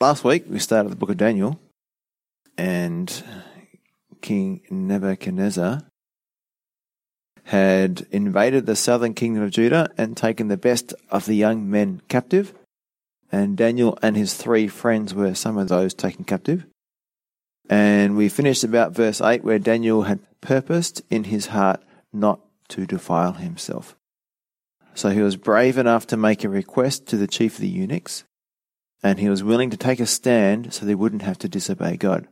last week we started the book of Daniel, and King Nebuchadnezzar had invaded the southern kingdom of Judah and taken the best of the young men captive. And Daniel and his three friends were some of those taken captive. And we finished about verse 8 where Daniel had purposed in his heart not to defile himself. So he was brave enough to make a request to the chief of the eunuchs, and he was willing to take a stand so they wouldn't have to disobey God.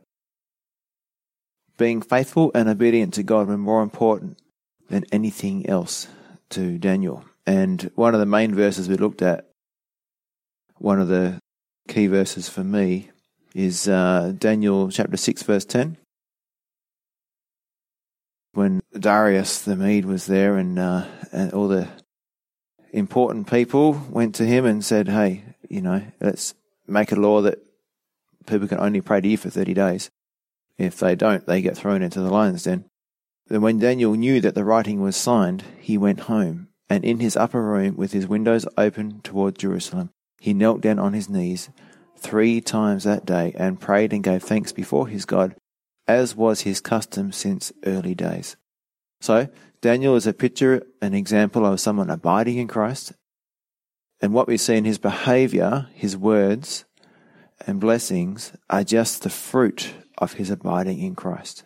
Being faithful and obedient to God were more important than anything else to Daniel. And one of the main verses we looked at, one of the key verses for me, is uh, Daniel chapter 6, verse 10. When Darius the Mede was there and, uh, and all the important people went to him and said, Hey, you know, let's make a law that people can only pray to you for 30 days. If they don't, they get thrown into the lion's den. Then when Daniel knew that the writing was signed, he went home, and in his upper room, with his windows open toward Jerusalem, he knelt down on his knees three times that day and prayed and gave thanks before his God, as was his custom since early days. So, Daniel is a picture, an example of someone abiding in Christ. And what we see in his behavior, his words, and blessings are just the fruit of his abiding in Christ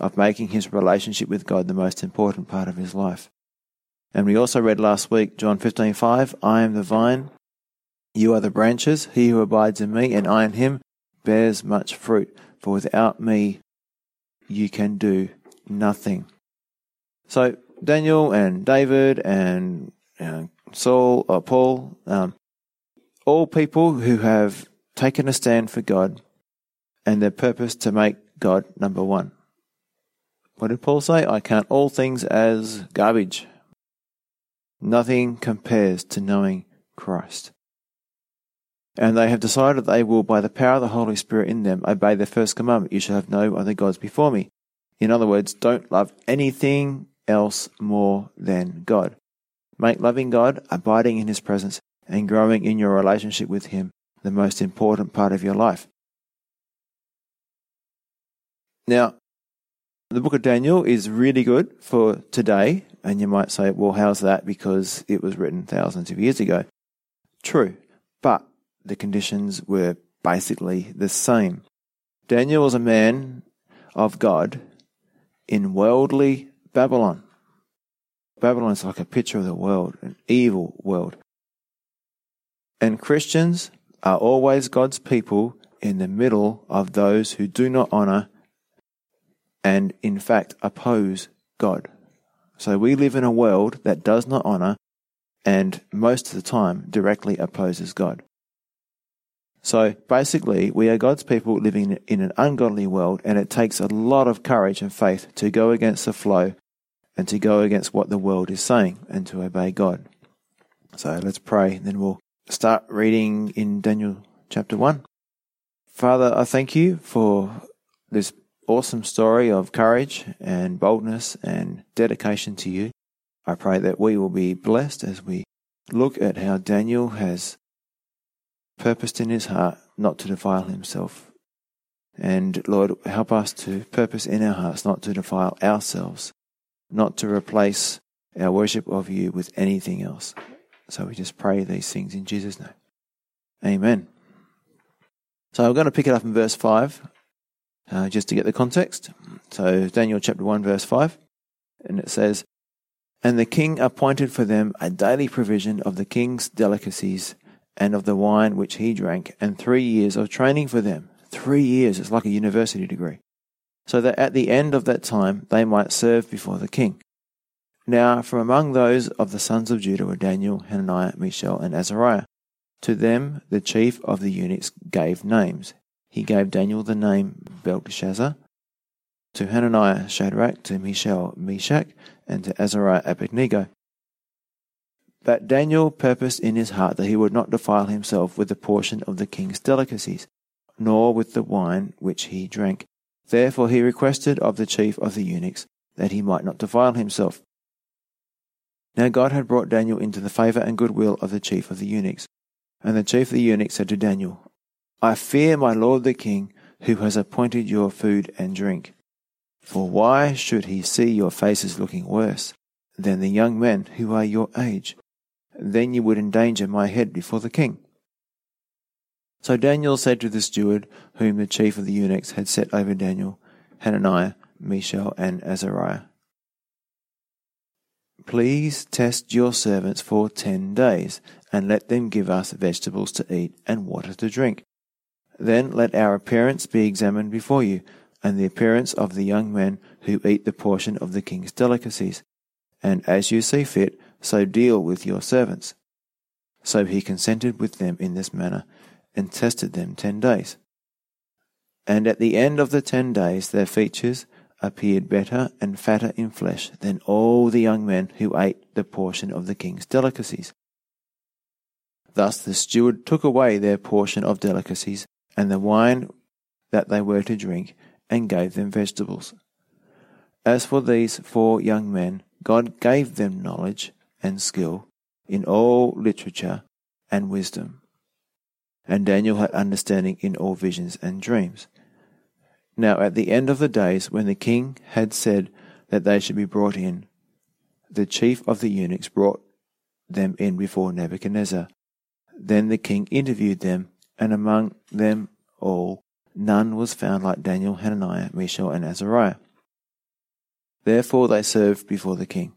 of making his relationship with God the most important part of his life. And we also read last week, John 15:5, I am the vine, you are the branches, he who abides in me and I in him bears much fruit, for without me you can do nothing. So Daniel and David and Saul or Paul, um, all people who have taken a stand for God and their purpose to make God number one. What did Paul say? I count all things as garbage. Nothing compares to knowing Christ. And they have decided they will, by the power of the Holy Spirit in them, obey the first commandment you shall have no other gods before me. In other words, don't love anything else more than God. Make loving God, abiding in His presence, and growing in your relationship with Him the most important part of your life. Now, the book of Daniel is really good for today, and you might say, well, how's that? Because it was written thousands of years ago. True, but the conditions were basically the same. Daniel was a man of God in worldly Babylon. Babylon is like a picture of the world, an evil world. And Christians are always God's people in the middle of those who do not honor and in fact oppose God. So we live in a world that does not honor and most of the time directly opposes God. So basically, we are God's people living in an ungodly world, and it takes a lot of courage and faith to go against the flow and to go against what the world is saying and to obey God. So let's pray, then we'll start reading in Daniel chapter 1. Father, I thank you for this awesome story of courage and boldness and dedication to you. I pray that we will be blessed as we look at how Daniel has purposed in his heart not to defile himself. And Lord, help us to purpose in our hearts not to defile ourselves, not to replace our worship of you with anything else. So we just pray these things in Jesus' name. Amen. So I'm going to pick it up in verse 5 uh, just to get the context. So, Daniel chapter 1, verse 5, and it says, And the king appointed for them a daily provision of the king's delicacies and of the wine which he drank, and three years of training for them. Three years, it's like a university degree. So that at the end of that time they might serve before the king. Now, from among those of the sons of Judah were Daniel, Hananiah, Mishael, and Azariah. To them the chief of the eunuchs gave names he gave Daniel the name Belteshazzar, to Hananiah Shadrach, to Mishael Meshach, and to Azariah Abednego. But Daniel purposed in his heart that he would not defile himself with the portion of the king's delicacies, nor with the wine which he drank. Therefore he requested of the chief of the eunuchs that he might not defile himself. Now God had brought Daniel into the favour and goodwill of the chief of the eunuchs. And the chief of the eunuchs said to Daniel, I fear my lord the king, who has appointed your food and drink. For why should he see your faces looking worse than the young men who are your age? Then you would endanger my head before the king. So Daniel said to the steward, whom the chief of the eunuchs had set over Daniel, Hananiah, Mishael, and Azariah, Please test your servants for ten days, and let them give us vegetables to eat and water to drink. Then let our appearance be examined before you, and the appearance of the young men who eat the portion of the king's delicacies. And as you see fit, so deal with your servants. So he consented with them in this manner, and tested them ten days. And at the end of the ten days, their features appeared better and fatter in flesh than all the young men who ate the portion of the king's delicacies. Thus the steward took away their portion of delicacies and the wine that they were to drink, and gave them vegetables. As for these four young men, God gave them knowledge and skill in all literature and wisdom. And Daniel had understanding in all visions and dreams. Now at the end of the days, when the king had said that they should be brought in, the chief of the eunuchs brought them in before Nebuchadnezzar. Then the king interviewed them and among them all none was found like Daniel, Hananiah, Mishael, and Azariah. Therefore they served before the king.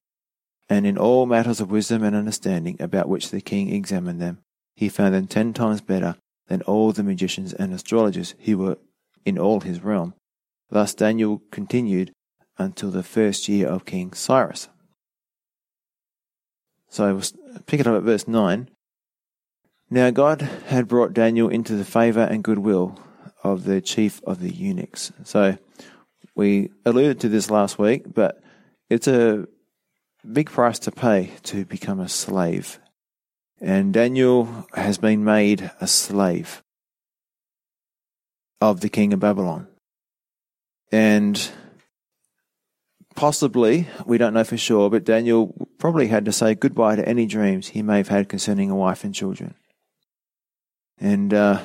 And in all matters of wisdom and understanding about which the king examined them, he found them ten times better than all the magicians and astrologers who were in all his realm. Thus Daniel continued until the first year of King Cyrus. So we'll pick it up at verse 9. Now God had brought Daniel into the favor and goodwill of the chief of the eunuchs. So we alluded to this last week, but it's a big price to pay to become a slave. And Daniel has been made a slave of the king of Babylon. And possibly, we don't know for sure, but Daniel probably had to say goodbye to any dreams he may have had concerning a wife and children. And uh,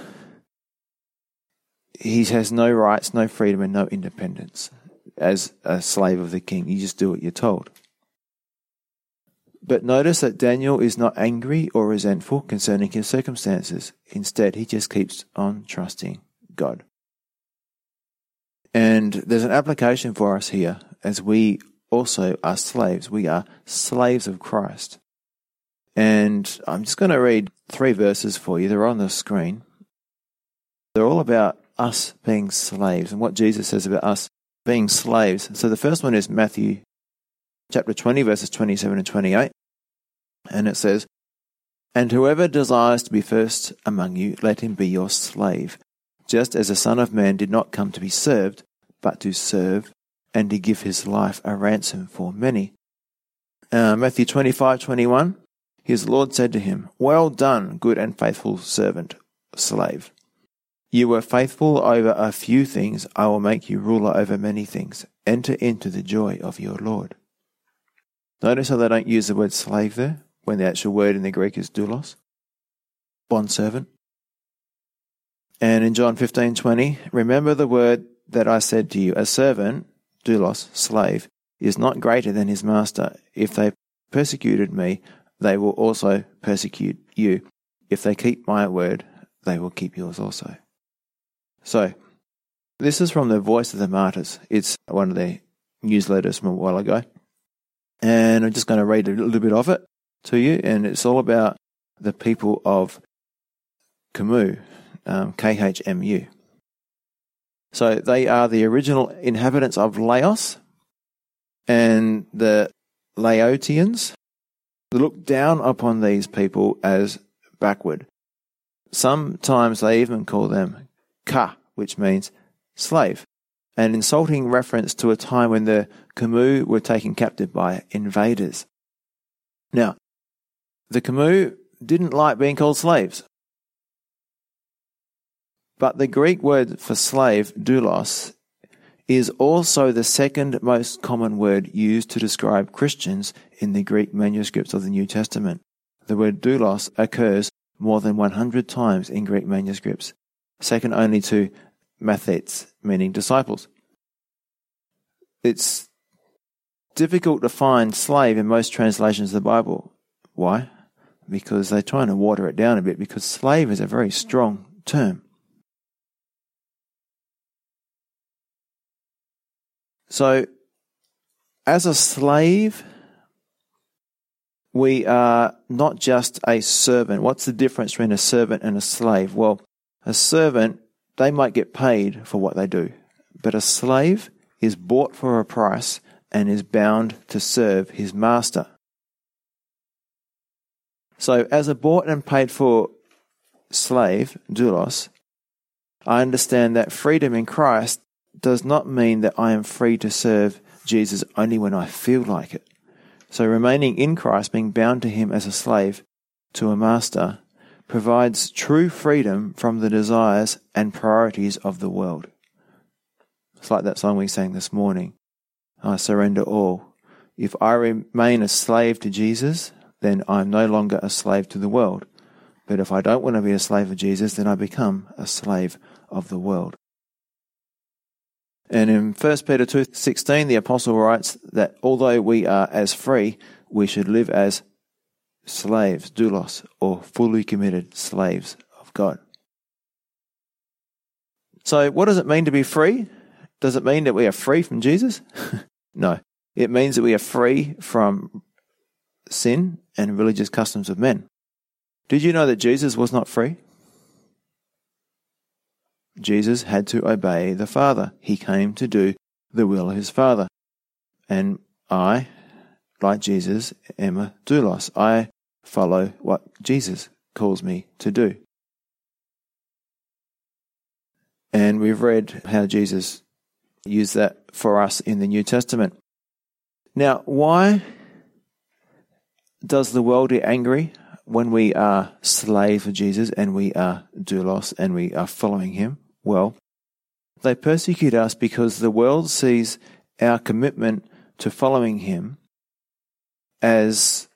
he has no rights, no freedom, and no independence as a slave of the king. You just do what you're told. But notice that Daniel is not angry or resentful concerning his circumstances. Instead, he just keeps on trusting God. And there's an application for us here as we also are slaves. We are slaves of Christ. And I'm just going to read three verses for you. They're on the screen. They're all about us being slaves and what Jesus says about us being slaves. So the first one is Matthew chapter 20, verses 27 and 28. And it says, And whoever desires to be first among you, let him be your slave, just as the Son of Man did not come to be served, but to serve, and to give his life a ransom for many. Uh, Matthew 25, 21. His Lord said to him, Well done, good and faithful servant, slave. You were faithful over a few things, I will make you ruler over many things. Enter into the joy of your Lord. Notice how they don't use the word slave there, when the actual word in the Greek is doulos, bondservant. And in John 15:20, remember the word that I said to you, a servant, doulos, slave, is not greater than his master. If they persecuted me, they will also persecute you. If they keep my word, they will keep yours also. So, this is from the Voice of the Martyrs. It's one of their newsletters from a while ago. And I'm just going to read a little bit of it to you. And it's all about the people of Khmu, um, KHMU. So they are the original inhabitants of Laos and the Laotians look down upon these people as backward. Sometimes they even call them ka, which means slave, an insulting reference to a time when the Khmu were taken captive by invaders. Now, the Khmu didn't like being called slaves. But the Greek word for slave, doulos, is also the second most common word used to describe Christians in the Greek manuscripts of the New Testament. The word doulos occurs more than 100 times in Greek manuscripts, second only to mathetes, meaning disciples. It's difficult to find slave in most translations of the Bible. Why? Because they're trying to water it down a bit because slave is a very strong term. So, as a slave, we are not just a servant. What's the difference between a servant and a slave? Well, a servant, they might get paid for what they do, but a slave is bought for a price and is bound to serve his master. So, as a bought and paid for slave, doulos, I understand that freedom in Christ does not mean that I am free to serve Jesus only when I feel like it. So remaining in Christ, being bound to Him as a slave to a master, provides true freedom from the desires and priorities of the world. It's like that song we sang this morning I surrender all. If I remain a slave to Jesus, then I'm no longer a slave to the world. But if I don't want to be a slave of Jesus, then I become a slave of the world. And in 1 Peter 2:16 the apostle writes that although we are as free, we should live as slaves, doulos, or fully committed slaves of God. So what does it mean to be free? Does it mean that we are free from Jesus? no. It means that we are free from sin and religious customs of men. Did you know that Jesus was not free? Jesus had to obey the Father. He came to do the will of his Father. And I, like Jesus, am a doulos. I follow what Jesus calls me to do. And we've read how Jesus used that for us in the New Testament. Now, why does the world get angry when we are slaves of Jesus and we are doulos and we are following him? Well, they persecute us because the world sees our commitment to following Him as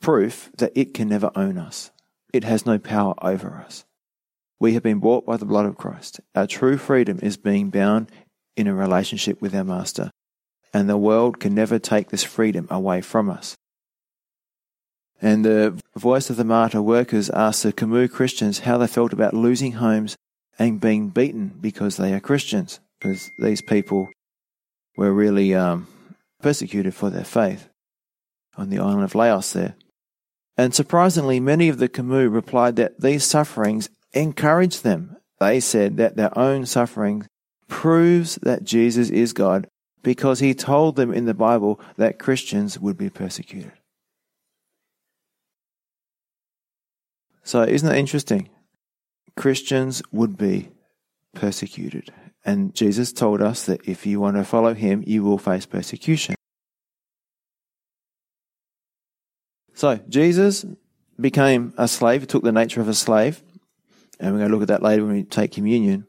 proof that it can never own us. It has no power over us. We have been bought by the blood of Christ. Our true freedom is being bound in a relationship with our Master, and the world can never take this freedom away from us. And the voice of the martyr workers asked the Khmu Christians how they felt about losing homes and being beaten because they are Christians, because these people were really um, persecuted for their faith on the island of Laos there. And surprisingly, many of the Khmu replied that these sufferings encouraged them. They said that their own suffering proves that Jesus is God because he told them in the Bible that Christians would be persecuted. So, isn't that interesting? Christians would be persecuted. And Jesus told us that if you want to follow him, you will face persecution. So, Jesus became a slave, took the nature of a slave, and we're going to look at that later when we take communion.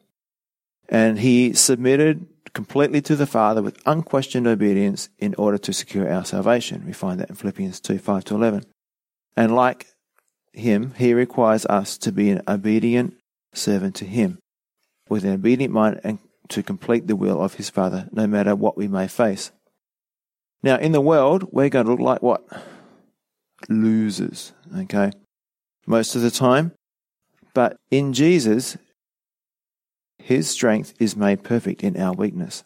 And he submitted completely to the Father with unquestioned obedience in order to secure our salvation. We find that in Philippians 2 5 to 11. And like him, he requires us to be an obedient servant to him, with an obedient mind and to complete the will of his Father, no matter what we may face. Now, in the world, we're going to look like what? Losers, okay? Most of the time. But in Jesus, his strength is made perfect in our weakness.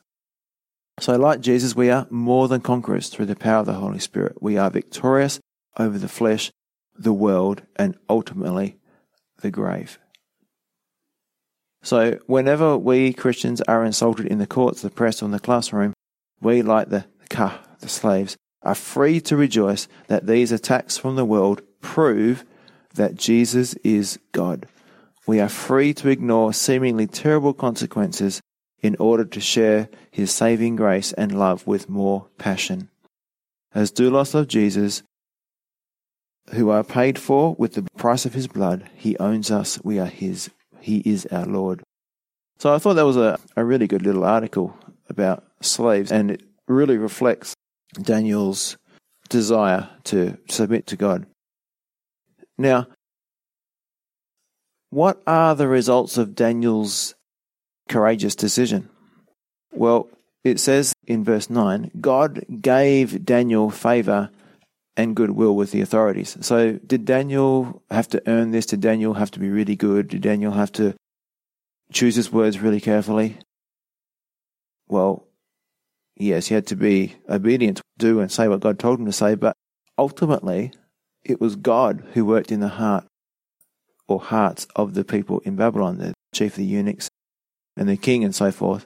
So, like Jesus, we are more than conquerors through the power of the Holy Spirit. We are victorious over the flesh the world, and ultimately the grave. So, whenever we Christians are insulted in the courts, the press, or in the classroom, we, like the kah, the slaves, are free to rejoice that these attacks from the world prove that Jesus is God. We are free to ignore seemingly terrible consequences in order to share his saving grace and love with more passion. As doulos of Jesus, who are paid for with the price of his blood. He owns us. We are his. He is our Lord. So I thought that was a, a really good little article about slaves, and it really reflects Daniel's desire to submit to God. Now, what are the results of Daniel's courageous decision? Well, it says in verse 9 God gave Daniel favor and goodwill with the authorities. So, did Daniel have to earn this? Did Daniel have to be really good? Did Daniel have to choose his words really carefully? Well, yes, he had to be obedient do and say what God told him to say, but ultimately, it was God who worked in the heart or hearts of the people in Babylon, the chief of the eunuchs and the king and so forth.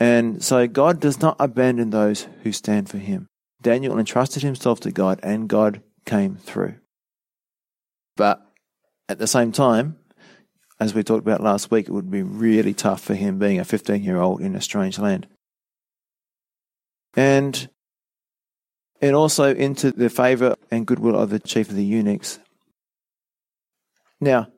And so God does not abandon those who stand for him. Daniel entrusted himself to God and God came through. But at the same time, as we talked about last week, it would be really tough for him being a 15 year old in a strange land. And and also into the favor and goodwill of the chief of the eunuchs. Now,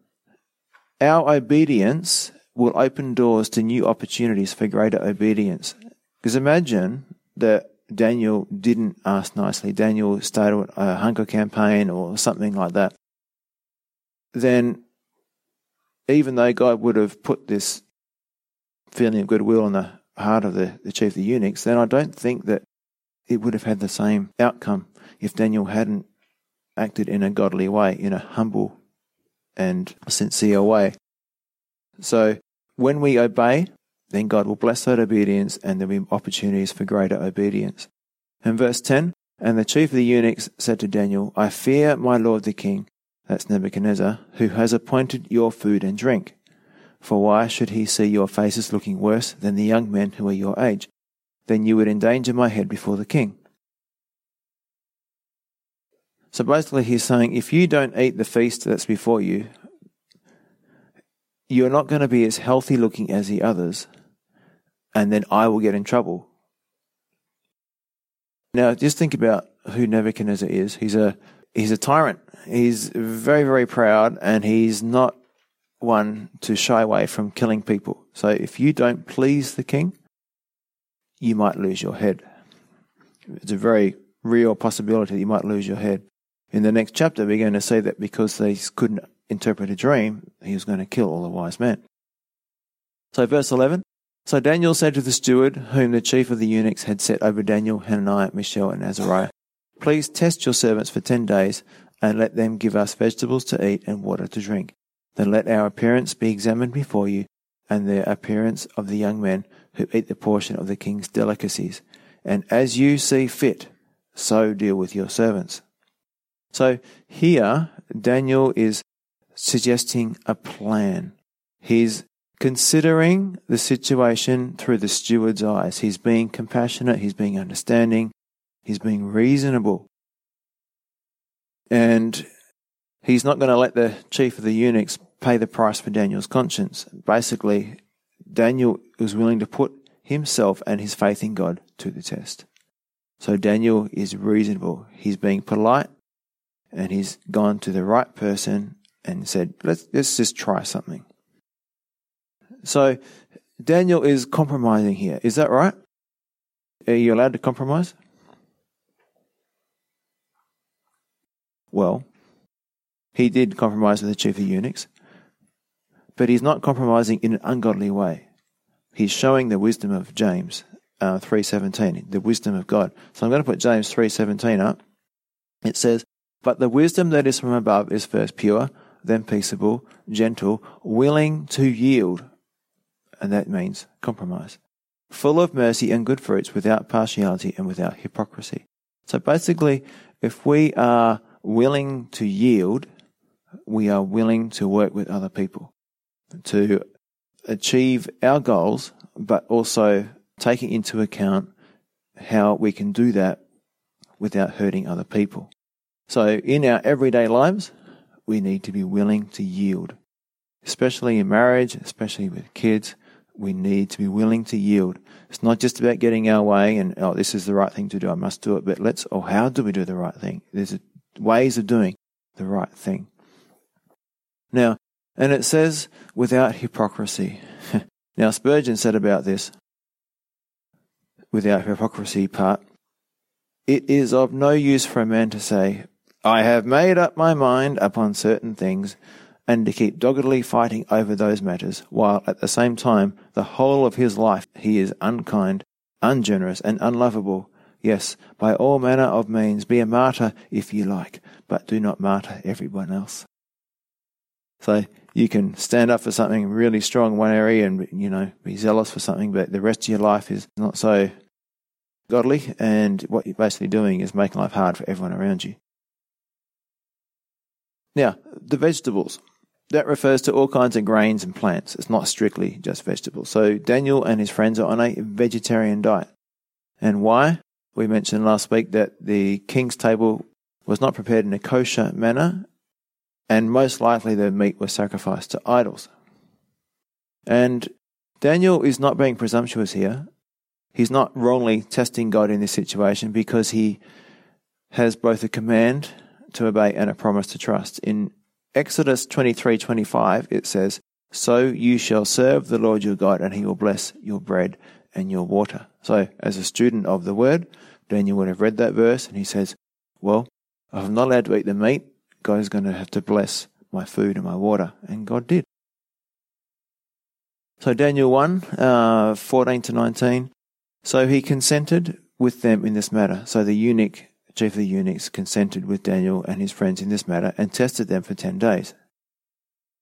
our obedience will open doors to new opportunities for greater obedience. Because imagine that Daniel didn't ask nicely, Daniel started a hunger campaign or something like that. Then, even though God would have put this feeling of goodwill in the heart of the, the chief of the eunuchs, then I don't think that it would have had the same outcome if Daniel hadn't acted in a godly way, in a humble and sincere way. So when we obey, then God will bless that obedience and there'll be opportunities for greater obedience. In verse 10, and the chief of the eunuchs said to Daniel, I fear my lord the king, that's Nebuchadnezzar, who has appointed your food and drink. For why should he see your faces looking worse than the young men who are your age? Then you would endanger my head before the king. So basically, he's saying, if you don't eat the feast that's before you, you're not going to be as healthy looking as the others, and then I will get in trouble. Now, just think about who Nebuchadnezzar is. He's a he's a tyrant. He's very very proud, and he's not one to shy away from killing people. So, if you don't please the king, you might lose your head. It's a very real possibility that you might lose your head. In the next chapter, we're going to see that because they couldn't interpret a dream, he was going to kill all the wise men. So, verse 11 So Daniel said to the steward, whom the chief of the eunuchs had set over Daniel, Hananiah, Mishael, and Azariah, Please test your servants for ten days, and let them give us vegetables to eat and water to drink. Then let our appearance be examined before you, and the appearance of the young men who eat the portion of the king's delicacies. And as you see fit, so deal with your servants. So here, Daniel is suggesting a plan. He's considering the situation through the steward's eyes. He's being compassionate, he's being understanding, he's being reasonable. And he's not going to let the chief of the eunuchs pay the price for Daniel's conscience. Basically, Daniel was willing to put himself and his faith in God to the test. So Daniel is reasonable. He's being polite and he's gone to the right person and said, let's, let's just try something. So Daniel is compromising here. Is that right? Are you allowed to compromise? Well, he did compromise with the chief of eunuchs, but he's not compromising in an ungodly way. He's showing the wisdom of James uh, 3.17, the wisdom of God. So I'm going to put James 3.17 up. It says, But the wisdom that is from above is first pure, then peaceable, gentle, willing to yield. And that means compromise. Full of mercy and good fruits without partiality and without hypocrisy. So basically, if we are willing to yield, we are willing to work with other people to achieve our goals, but also taking into account how we can do that without hurting other people. So in our everyday lives, we need to be willing to yield. Especially in marriage, especially with kids, we need to be willing to yield. It's not just about getting our way and, oh, this is the right thing to do, I must do it, but let's, oh, how do we do the right thing? There's ways of doing the right thing. Now, and it says, without hypocrisy. now, Spurgeon said about this, without hypocrisy part, it is of no use for a man to say, I have made up my mind upon certain things, and to keep doggedly fighting over those matters, while at the same time, the whole of his life he is unkind, ungenerous, and unlovable. Yes, by all manner of means, be a martyr if you like, but do not martyr everyone else. So you can stand up for something really strong in one area and, you know, be zealous for something, but the rest of your life is not so godly, and what you're basically doing is making life hard for everyone around you. Now, the vegetables. That refers to all kinds of grains and plants. It's not strictly just vegetables. So Daniel and his friends are on a vegetarian diet. And why? We mentioned last week that the king's table was not prepared in a kosher manner, and most likely the meat was sacrificed to idols. And Daniel is not being presumptuous here. He's not wrongly testing God in this situation because he has both a command to obey and a promise to trust. In Exodus 23:25 it says, "So you shall serve the Lord your God and he will bless your bread and your water." So, as a student of the word, Daniel would have read that verse and he says, "Well, if I'm not allowed to eat the meat, God is going to have to bless my food and my water." And God did. So Daniel 1, uh, 14 to 19. So he consented with them in this matter. So the eunuch chief of the eunuchs consented with Daniel and his friends in this matter and tested them for ten days.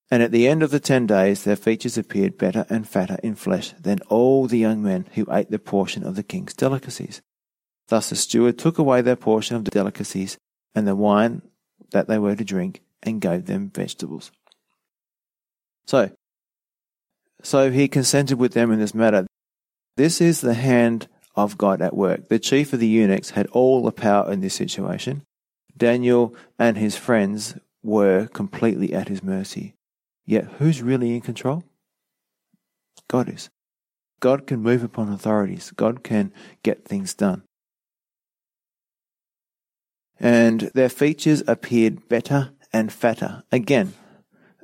And at the end of the ten days, their features appeared better and fatter in flesh than all the young men who ate the portion of the king's delicacies. Thus the steward took away their portion of the delicacies and the wine that they were to drink and gave them vegetables. So, so he consented with them in this matter. This is the hand of God at work. The chief of the eunuchs had all the power in this situation. Daniel and his friends were completely at his mercy. Yet who's really in control? God is. God can move upon authorities. God can get things done. And their features appeared better and fatter. Again,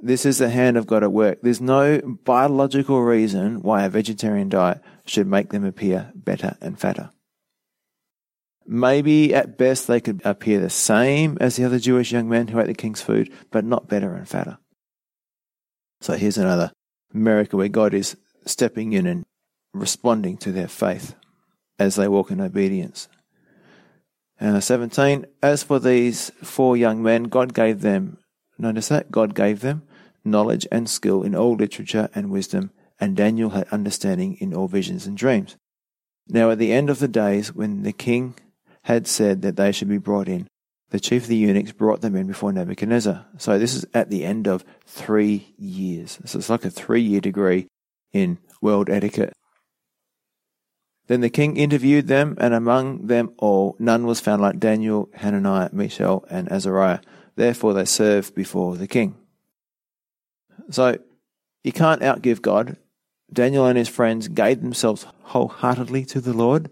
this is the hand of God at work. There's no biological reason why a vegetarian diet should make them appear better and fatter. Maybe at best they could appear the same as the other Jewish young men who ate the king's food, but not better and fatter. So here's another miracle where God is stepping in and responding to their faith as they walk in obedience. Uh, 17. As for these four young men, God gave them, notice that, God gave them knowledge and skill in all literature and wisdom, and Daniel had understanding in all visions and dreams. Now at the end of the days, when the king had said that they should be brought in, the chief of the eunuchs brought them in before Nebuchadnezzar. So this is at the end of three years. So it's like a three year degree in world etiquette. Then the king interviewed them, and among them all none was found like Daniel, Hananiah, Mishael, and Azariah. Therefore they served before the king. So you can't outgive God. Daniel and his friends gave themselves wholeheartedly to the Lord.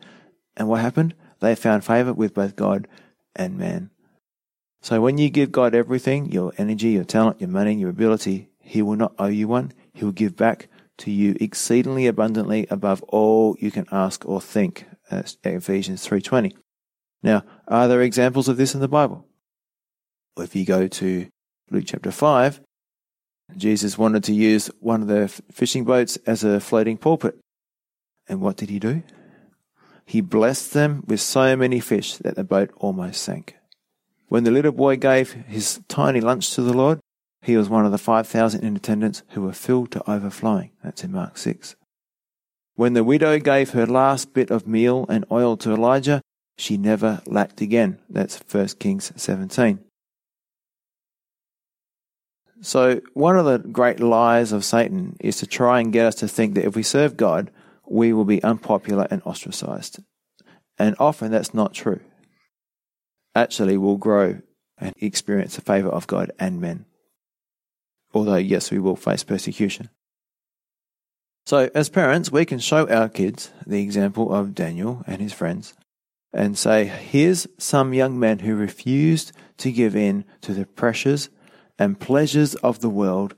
And what happened? They found favor with both God and man. So when you give God everything, your energy, your talent, your money, your ability, he will not owe you one. He will give back to you exceedingly abundantly above all you can ask or think. That's Ephesians 3.20. Now, are there examples of this in the Bible? If you go to Luke chapter 5, Jesus wanted to use one of the fishing boats as a floating pulpit. And what did he do? He blessed them with so many fish that the boat almost sank. When the little boy gave his tiny lunch to the Lord, he was one of the 5,000 in attendance who were filled to overflowing. That's in Mark 6. When the widow gave her last bit of meal and oil to Elijah, she never lacked again. That's 1 Kings 17. So, one of the great lies of Satan is to try and get us to think that if we serve God, we will be unpopular and ostracized. And often that's not true. Actually, we'll grow and experience the favor of God and men. Although, yes, we will face persecution. So, as parents, we can show our kids the example of Daniel and his friends and say, here's some young men who refused to give in to the pressures and pleasures of the world,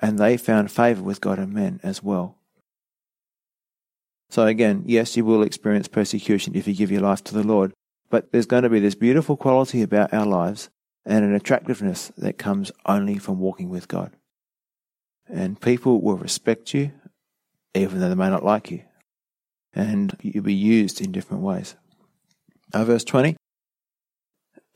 and they found favor with God and men as well. So again, yes, you will experience persecution if you give your life to the Lord, but there's going to be this beautiful quality about our lives and an attractiveness that comes only from walking with God. and people will respect you, even though they may not like you. And you'll be used in different ways. Uh, verse 20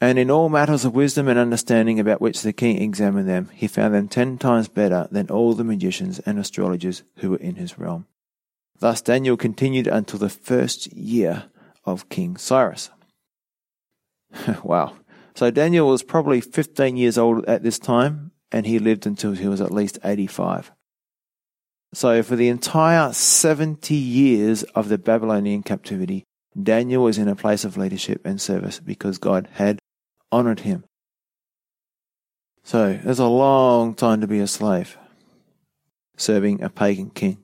And in all matters of wisdom and understanding about which the king examined them, he found them ten times better than all the magicians and astrologers who were in his realm. Thus Daniel continued until the first year of King Cyrus. wow. So Daniel was probably 15 years old at this time, and he lived until he was at least 85. So for the entire 70 years of the Babylonian captivity, Daniel was in a place of leadership and service because God had honored him. So it's a long time to be a slave, serving a pagan king.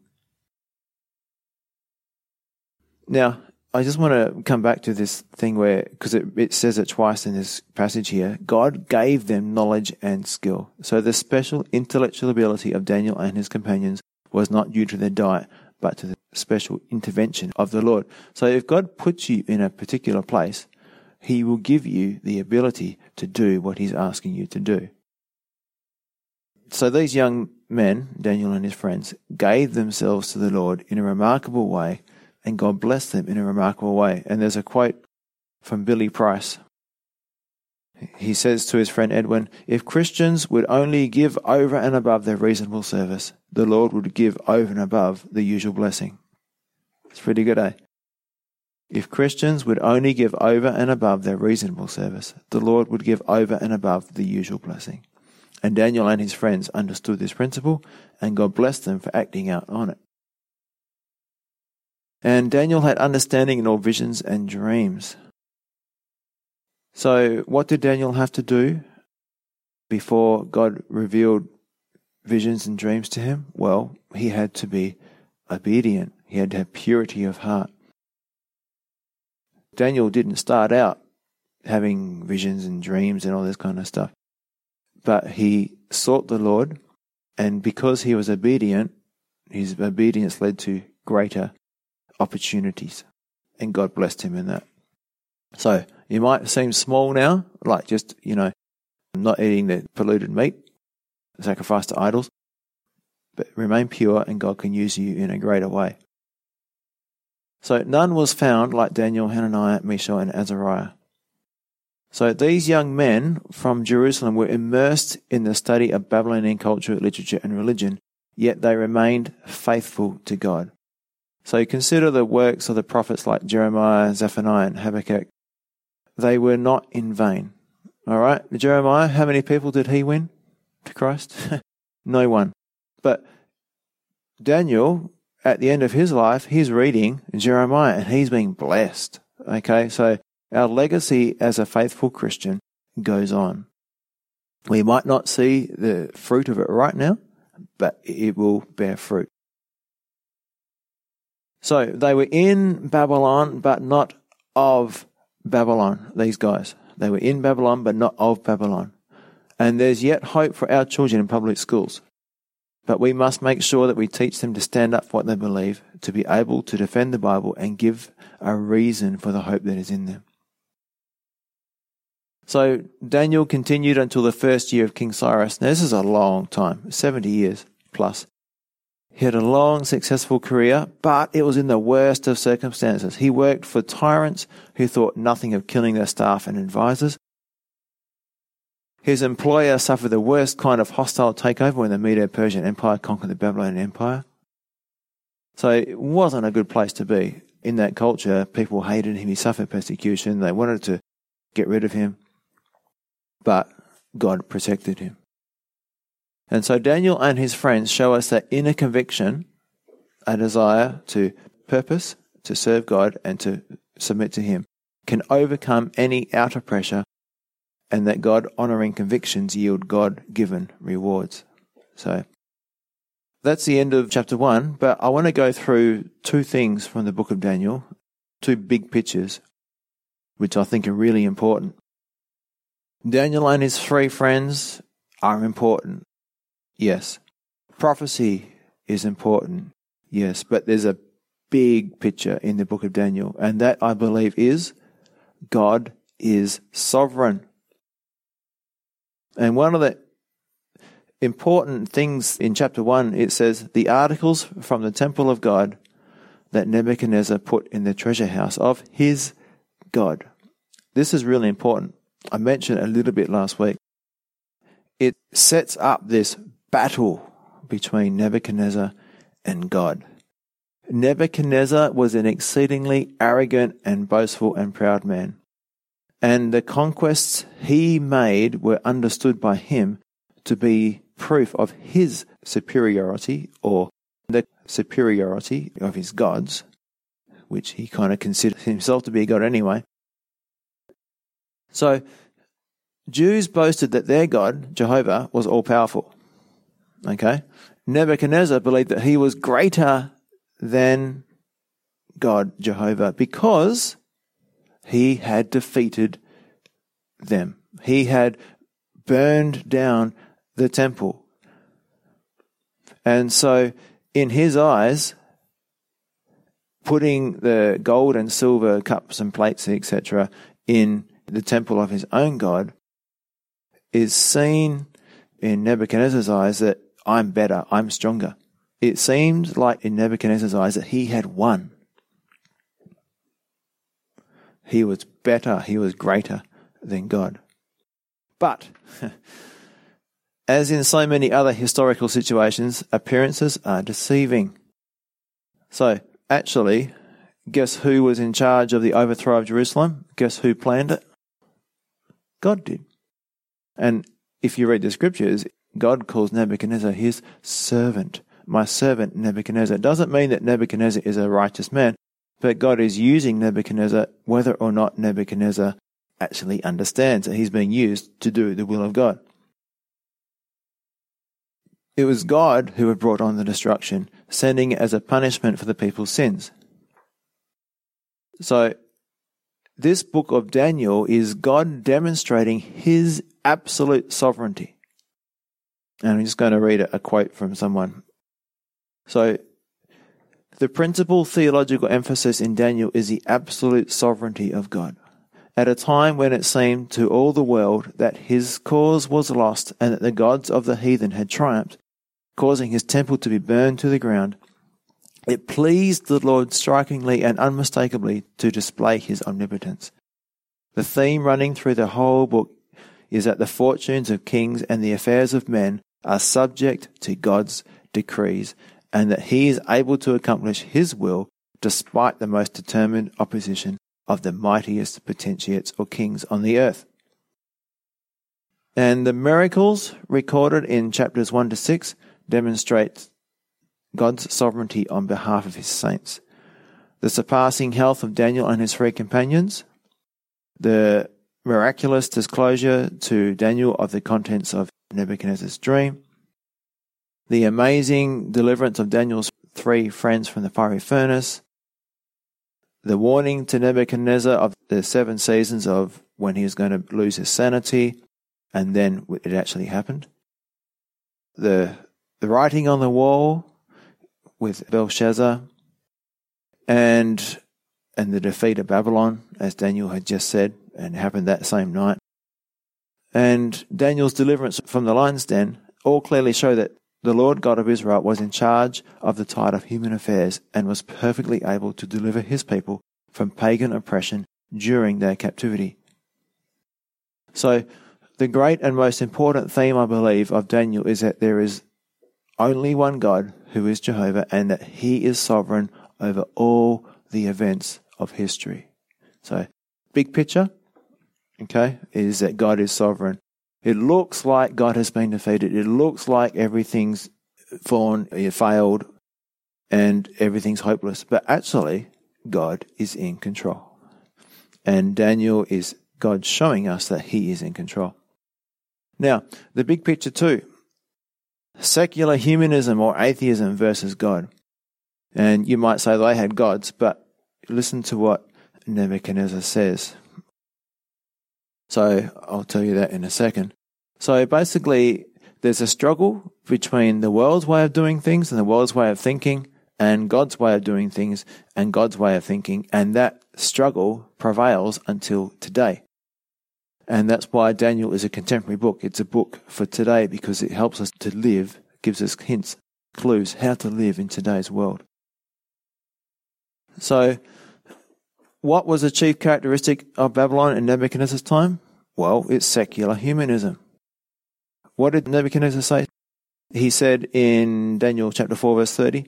Now, I just want to come back to this thing where, because it, it says it twice in this passage here, God gave them knowledge and skill. So the special intellectual ability of Daniel and his companions was not due to their diet, but to the special intervention of the Lord. So if God puts you in a particular place, He will give you the ability to do what He's asking you to do. So these young men, Daniel and his friends, gave themselves to the Lord in a remarkable way and God blessed them in a remarkable way. And there's a quote from Billy Price. He says to his friend Edwin, If Christians would only give over and above their reasonable service, the Lord would give over and above the usual blessing. It's pretty good, eh? If Christians would only give over and above their reasonable service, the Lord would give over and above the usual blessing. And Daniel and his friends understood this principle, and God blessed them for acting out on it. And Daniel had understanding in all visions and dreams. So, what did Daniel have to do before God revealed visions and dreams to him? Well, he had to be obedient, he had to have purity of heart. Daniel didn't start out having visions and dreams and all this kind of stuff, but he sought the Lord, and because he was obedient, his obedience led to greater opportunities. And God blessed him in that. So you might seem small now, like just, you know, not eating the polluted meat, sacrifice to idols, but remain pure and God can use you in a greater way. So none was found like Daniel, Hananiah, Mishael, and Azariah. So these young men from Jerusalem were immersed in the study of Babylonian culture, literature, and religion, yet they remained faithful to God. So consider the works of the prophets like Jeremiah, Zephaniah, and Habakkuk. They were not in vain. All right, Jeremiah, how many people did he win to Christ? no one. But Daniel, at the end of his life, he's reading Jeremiah and he's being blessed. Okay, so our legacy as a faithful Christian goes on. We might not see the fruit of it right now, but it will bear fruit. So they were in Babylon, but not of Babylon, these guys. They were in Babylon, but not of Babylon. And there's yet hope for our children in public schools. But we must make sure that we teach them to stand up for what they believe, to be able to defend the Bible and give a reason for the hope that is in them. So Daniel continued until the first year of King Cyrus. Now, this is a long time, 70 years plus. He had a long, successful career, but it was in the worst of circumstances. He worked for tyrants who thought nothing of killing their staff and advisors. His employer suffered the worst kind of hostile takeover when the Medo Persian Empire conquered the Babylonian Empire. So it wasn't a good place to be. In that culture, people hated him. He suffered persecution. They wanted to get rid of him. But God protected him. And so Daniel and his friends show us that inner conviction, a desire to purpose, to serve God, and to submit to Him, can overcome any outer pressure, and that God honoring convictions yield God given rewards. So that's the end of chapter one, but I want to go through two things from the book of Daniel, two big pictures, which I think are really important. Daniel and his three friends are important. Yes. Prophecy is important. Yes. But there's a big picture in the book of Daniel, and that I believe is God is sovereign. And one of the important things in chapter 1. It says, The articles from the temple of God that Nebuchadnezzar put in the treasure house of his God. This is really important. I mentioned a little bit last week. It sets up this battle between Nebuchadnezzar and God. Nebuchadnezzar was an exceedingly arrogant and boastful and proud man. And the conquests he made were understood by him to be proof of his superiority or the superiority of his gods, which he kind of considered himself to be a god anyway. So, Jews boasted that their God, Jehovah, was all powerful. Okay? Nebuchadnezzar believed that he was greater than God, Jehovah, because he had defeated them. He had burned down the temple. And so, in his eyes, putting the gold and silver cups and plates, etc., in the temple of his own God is seen in Nebuchadnezzar's eyes that I'm better, I'm stronger. It seemed like in Nebuchadnezzar's eyes that he had won. He was better, he was greater than God. But, as in so many other historical situations, appearances are deceiving. So, actually, guess who was in charge of the overthrow of Jerusalem? Guess who planned it? God did. And if you read the scriptures, God calls Nebuchadnezzar his servant. My servant Nebuchadnezzar. It doesn't mean that Nebuchadnezzar is a righteous man, but God is using Nebuchadnezzar whether or not Nebuchadnezzar actually understands that he's being used to do the will of God. It was God who had brought on the destruction, sending it as a punishment for the people's sins. So, this book of Daniel is God demonstrating his absolute sovereignty. And I'm just going to read a, quote from someone. So, the principal theological emphasis in Daniel is the absolute sovereignty of God. At a time when it seemed to all the world that his cause was lost and that the gods of the heathen had triumphed, causing his temple to be burned to the ground, it pleased the Lord strikingly and unmistakably to display his omnipotence. The theme running through the whole book is that the fortunes of kings and the affairs of men are subject to God's decrees and that he is able to accomplish his will despite the most determined opposition of the mightiest potentates or kings on the earth. And the miracles recorded in chapters 1 to 6 demonstrate God's sovereignty on behalf of his saints. The surpassing health of Daniel and his three companions, the miraculous disclosure to Daniel of the contents of Nebuchadnezzar's dream, the amazing deliverance of Daniel's three friends from the fiery furnace, the warning to Nebuchadnezzar of the seven seasons of when he was going to lose his sanity, and then it actually happened. The, the writing on the wall with Belshazzar, and and the defeat of Babylon, as Daniel had just said, and happened that same night. And Daniel's deliverance from the lion's den all clearly show that the Lord God of Israel was in charge of the tide of human affairs and was perfectly able to deliver his people from pagan oppression during their captivity. So, the great and most important theme, I believe, of Daniel is that there is only one God who is Jehovah and that he is sovereign over all the events of history. So, big picture, okay, is that God is sovereign. It looks like God has been defeated. It looks like everything's fallen, eh, failed, and everything's hopeless. But actually, God is in control. And Daniel is God showing us that he is in control. Now, the big picture too secular humanism or atheism versus God. And you might say they had gods, but listen to what Nebuchadnezzar says. So I'll tell you that in a second. So basically, there's a struggle between the world's way of doing things and the world's way of thinking and God's way of doing things and God's way of thinking. And that struggle prevails until today. And that's why Daniel is a contemporary book. It's a book for today because it helps us to live, gives us hints, clues how to live in today's world. So, what was the chief characteristic of Babylon in Nebuchadnezzar's time? Well, it's secular humanism. What did Nebuchadnezzar say? He said in Daniel chapter 4 verse 30,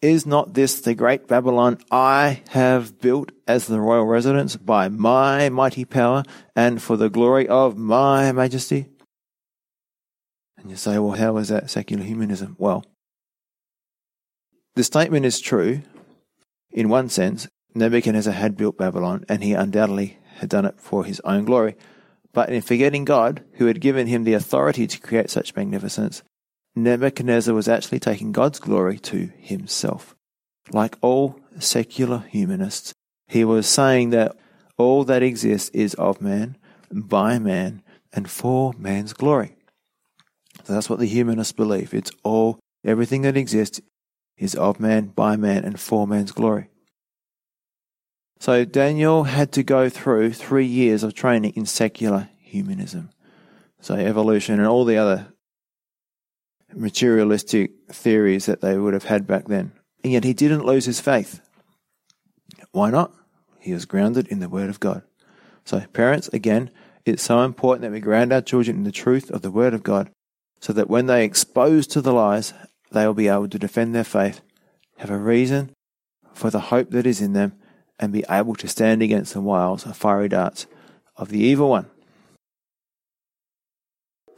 Is not this the great Babylon I have built as the royal residence by my mighty power and for the glory of my majesty? And you say, well, how is that secular humanism? Well, the statement is true in one sense. Nebuchadnezzar had built Babylon and he undoubtedly had done it for his own glory. But in forgetting God, who had given him the authority to create such magnificence, Nebuchadnezzar was actually taking God's glory to himself. Like all secular humanists, he was saying that all that exists is of man, by man, and for man's glory. So that's what the humanists believe. It's all, everything that exists is of man, by man, and for man's glory. So Daniel had to go through three years of training in secular humanism. So evolution and all the other materialistic theories that they would have had back then. And yet he didn't lose his faith. Why not? He was grounded in the Word of God. So, parents, again, it's so important that we ground our children in the truth of the Word of God so that when they are exposed to the lies, they will be able to defend their faith, have a reason for the hope that is in them, and be able to stand against the wiles and fiery darts of the evil one.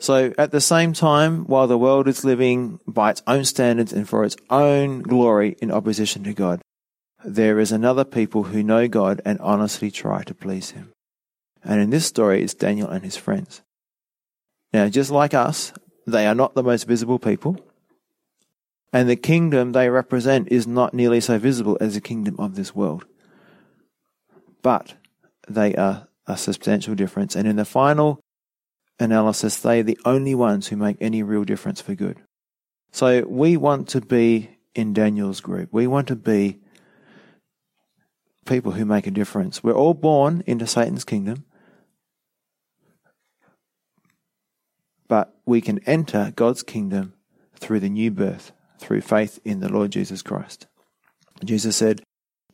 So, at the same time, while the world is living by its own standards and for its own glory in opposition to God, there is another people who know God and honestly try to please Him. And in this story, it's Daniel and his friends. Now, just like us, they are not the most visible people, and the kingdom they represent is not nearly so visible as the kingdom of this world. But they are a substantial difference, and in the final analysis, they are the only ones who make any real difference for good. So we want to be in Daniel's group. We want to be people who make a difference. We're all born into Satan's kingdom, but we can enter God's kingdom through the new birth, through faith in the Lord Jesus Christ. Jesus said,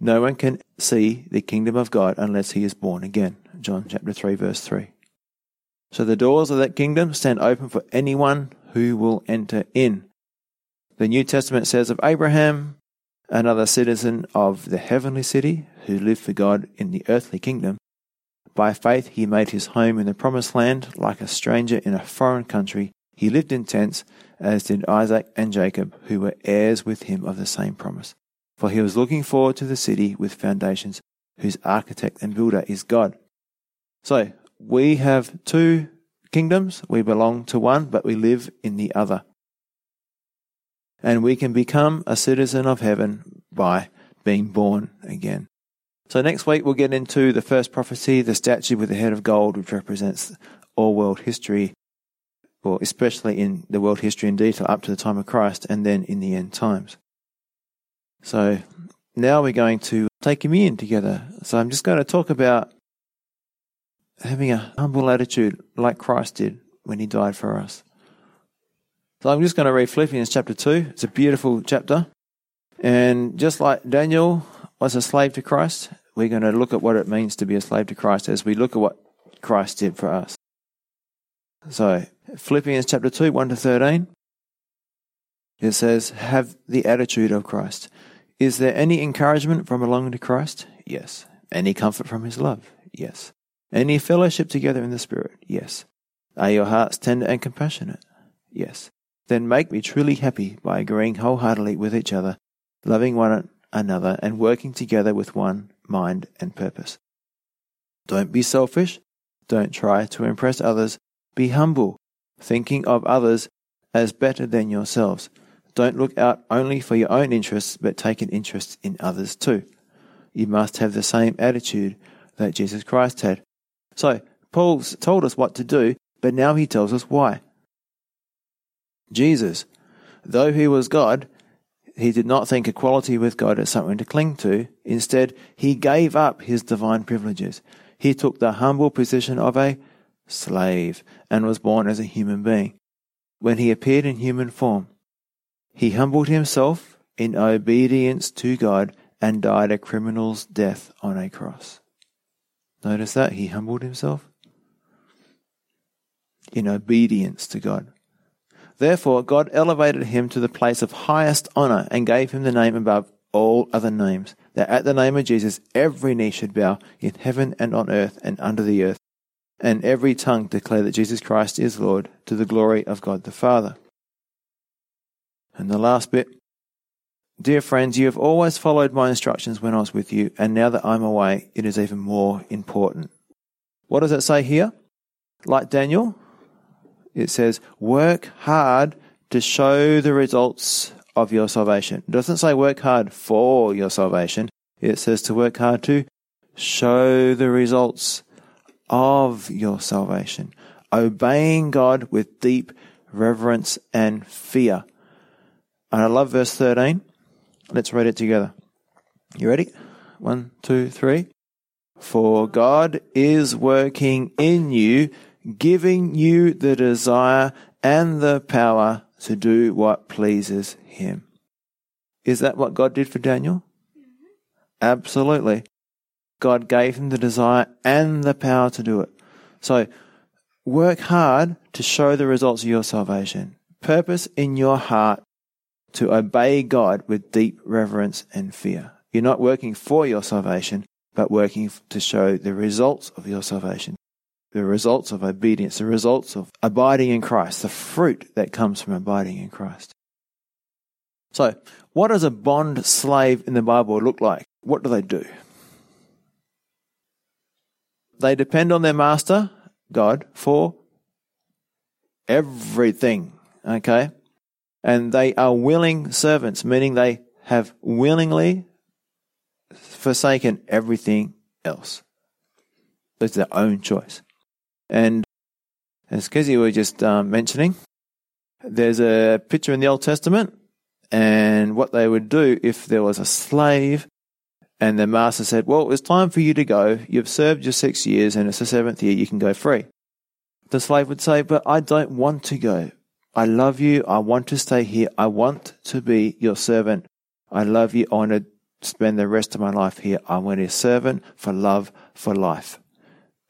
No one can see the kingdom of God unless he is born again. John chapter 3, verse 3. So the doors of that kingdom stand open for anyone who will enter in. The New Testament says of Abraham, another citizen of the heavenly city who lived for God in the earthly kingdom, by faith he made his home in the promised land like a stranger in a foreign country. He lived in tents, as did Isaac and Jacob, who were heirs with him of the same promise. For he was looking forward to the city with foundations, whose architect and builder is God. So, we have two kingdoms. We belong to one, but we live in the other. And we can become a citizen of heaven by being born again. So next week we'll get into the first prophecy, the statue with the head of gold, which represents all world history, or especially in the world history in detail up to the time of Christ and then in the end times. So now we're going to take communion together. So I'm just going to talk about having a humble attitude like Christ did when he died for us. So I'm just going to read Philippians chapter 2. It's a beautiful chapter. And just like Daniel was a slave to Christ, we're going to look at what it means to be a slave to Christ as we look at what Christ did for us. So, Philippians chapter 2, 1 to 13. It says, Have the attitude of Christ. Is there any encouragement from belonging to Christ? Yes. Any comfort from his love? Yes. Any fellowship together in the Spirit? Yes. Are your hearts tender and compassionate? Yes. Then make me truly happy by agreeing wholeheartedly with each other, loving one another, and working together with one mind and purpose. Don't be selfish. Don't try to impress others. Be humble, thinking of others as better than yourselves. Don't look out only for your own interests, but take an interest in others too. You must have the same attitude that Jesus Christ had, so, Paul's told us what to do, but now he tells us why. Jesus, though he was God, he did not think equality with God as something to cling to. Instead, he gave up his divine privileges. He took the humble position of a slave, and was born as a human being. When he appeared in human form, he humbled himself in obedience to God and died a criminal's death on a cross. Notice that? He humbled himself in obedience to God. Therefore, God elevated him to the place of highest honor and gave him the name above all other names, that at the name of Jesus every knee should bow in heaven and on earth and under the earth, and every tongue declare that Jesus Christ is Lord to the glory of God the Father. And the last bit Dear friends, you have always followed my instructions when I was with you, and now that I'm away, it is even more important. What does it say here? Like Daniel, it says, work hard to show the results of your salvation. It doesn't say work hard for your salvation. It says to work hard to show the results of your salvation. Obeying God with deep reverence and fear. And I love verse 13. Let's read it together. You ready? One, two, three. For God is working in you giving you the desire and the power to do what pleases Him. Is that what God did for Daniel? Mm-hmm. Absolutely. God gave him the desire and the power to do it. So, work hard to show the results of your salvation. Purpose in your heart to obey God with deep reverence and fear. You're not working for your salvation, but working to show the results of your salvation the results of obedience, the results of abiding in Christ, the fruit that comes from abiding in Christ. So, what does a bond slave in the Bible look like? What do they do? They depend on their master, God, for everything. Okay? And they are willing servants, meaning they have willingly forsaken everything else. It's their own choice. And as Kizzy was just um, mentioning, there's a picture in the Old Testament, and what they would do if there was a slave and the master said, Well, it's time for you to go. You've served your six years, and it's the seventh year, you can go free. The slave would say, But I don't want to go. I love you. I want to stay here. I want to be your servant. I love you. I want to spend the rest of my life here. I want to servant for love, for life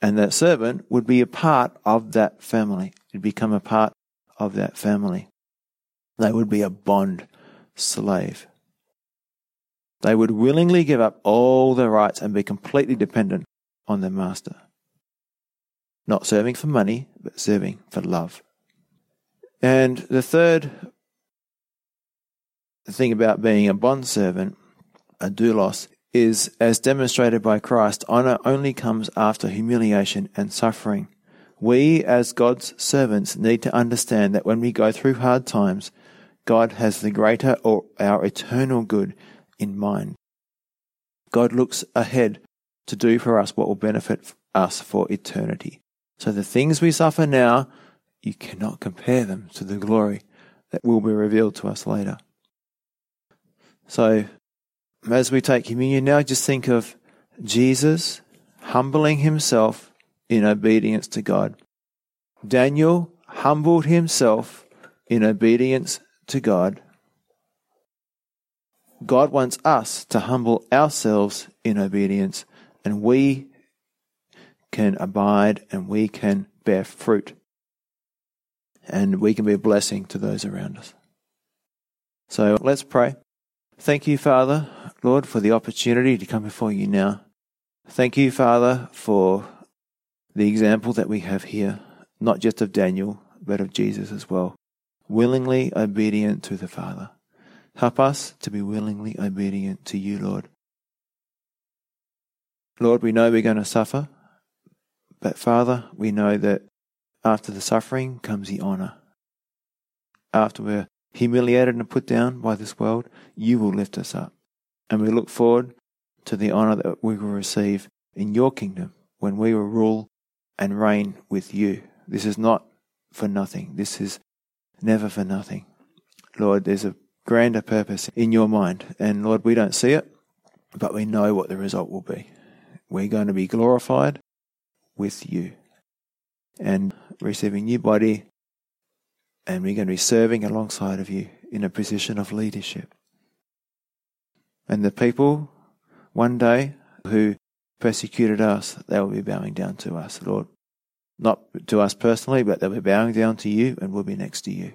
and that servant would be a part of that family. It'd become a part of that family. They would be a bond slave. They would willingly give up all their rights and be completely dependent on their master. Not serving for money, but serving for love. And the third thing about being a bond servant, a doulos, is, as demonstrated by Christ, honor only comes after humiliation and suffering. We, as God's servants, need to understand that when we go through hard times, God has the greater or our eternal good in mind. God looks ahead to do for us what will benefit us for eternity. So the things we suffer now, you cannot compare them to the glory that will be revealed to us later. So as we take communion now, just think of Jesus humbling himself in obedience to God. Daniel humbled himself in obedience to God. God wants us to humble ourselves in obedience, and we can abide and we can bear fruit. And we can be a blessing to those around us. So let's pray. Thank you, Father, Lord, for the opportunity to come before you now. Thank you, Father, for the example that we have here, not just of Daniel, but of Jesus as well. Willingly obedient to the Father. Help us to be willingly obedient to you, Lord. Lord, we know we're going to suffer, but Father, we know that after the suffering comes the honor. After we're humiliated and put down by this world, you will lift us up. And we look forward to the honor that we will receive in your kingdom when we will rule and reign with you. This is not for nothing. This is never for nothing. Lord, there's a grander purpose in your mind. And Lord, we don't see it, but we know what the result will be. We're going to be glorified with you. And receiving new body. And we're going to be serving alongside of you in a position of leadership. And the people one day who persecuted us, they will be bowing down to us, Lord. Not to us personally, but they'll be bowing down to you and we'll be next to you.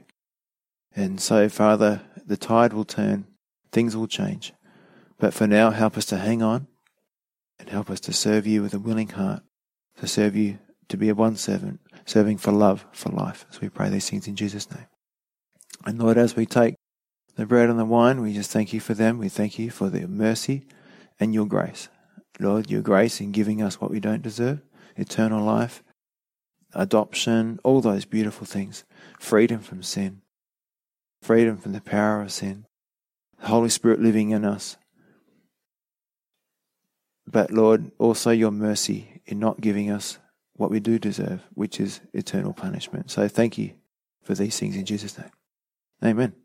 And so, Father, the tide will turn, things will change. But for now, help us to hang on and help us to serve you with a willing heart, to serve you, to be a one servant, serving for love, for life. As we pray these things in Jesus' name. And Lord, as we take the bread and the wine, we just thank you for them. We thank you for their mercy and your grace. Lord, your grace in giving us what we don't deserve, eternal life, adoption, all those beautiful things, freedom from sin, freedom from the power of sin, the Holy Spirit living in us. But Lord, also your mercy in not giving us what we do deserve, which is eternal punishment. So thank you for these things in Jesus' name. Amen.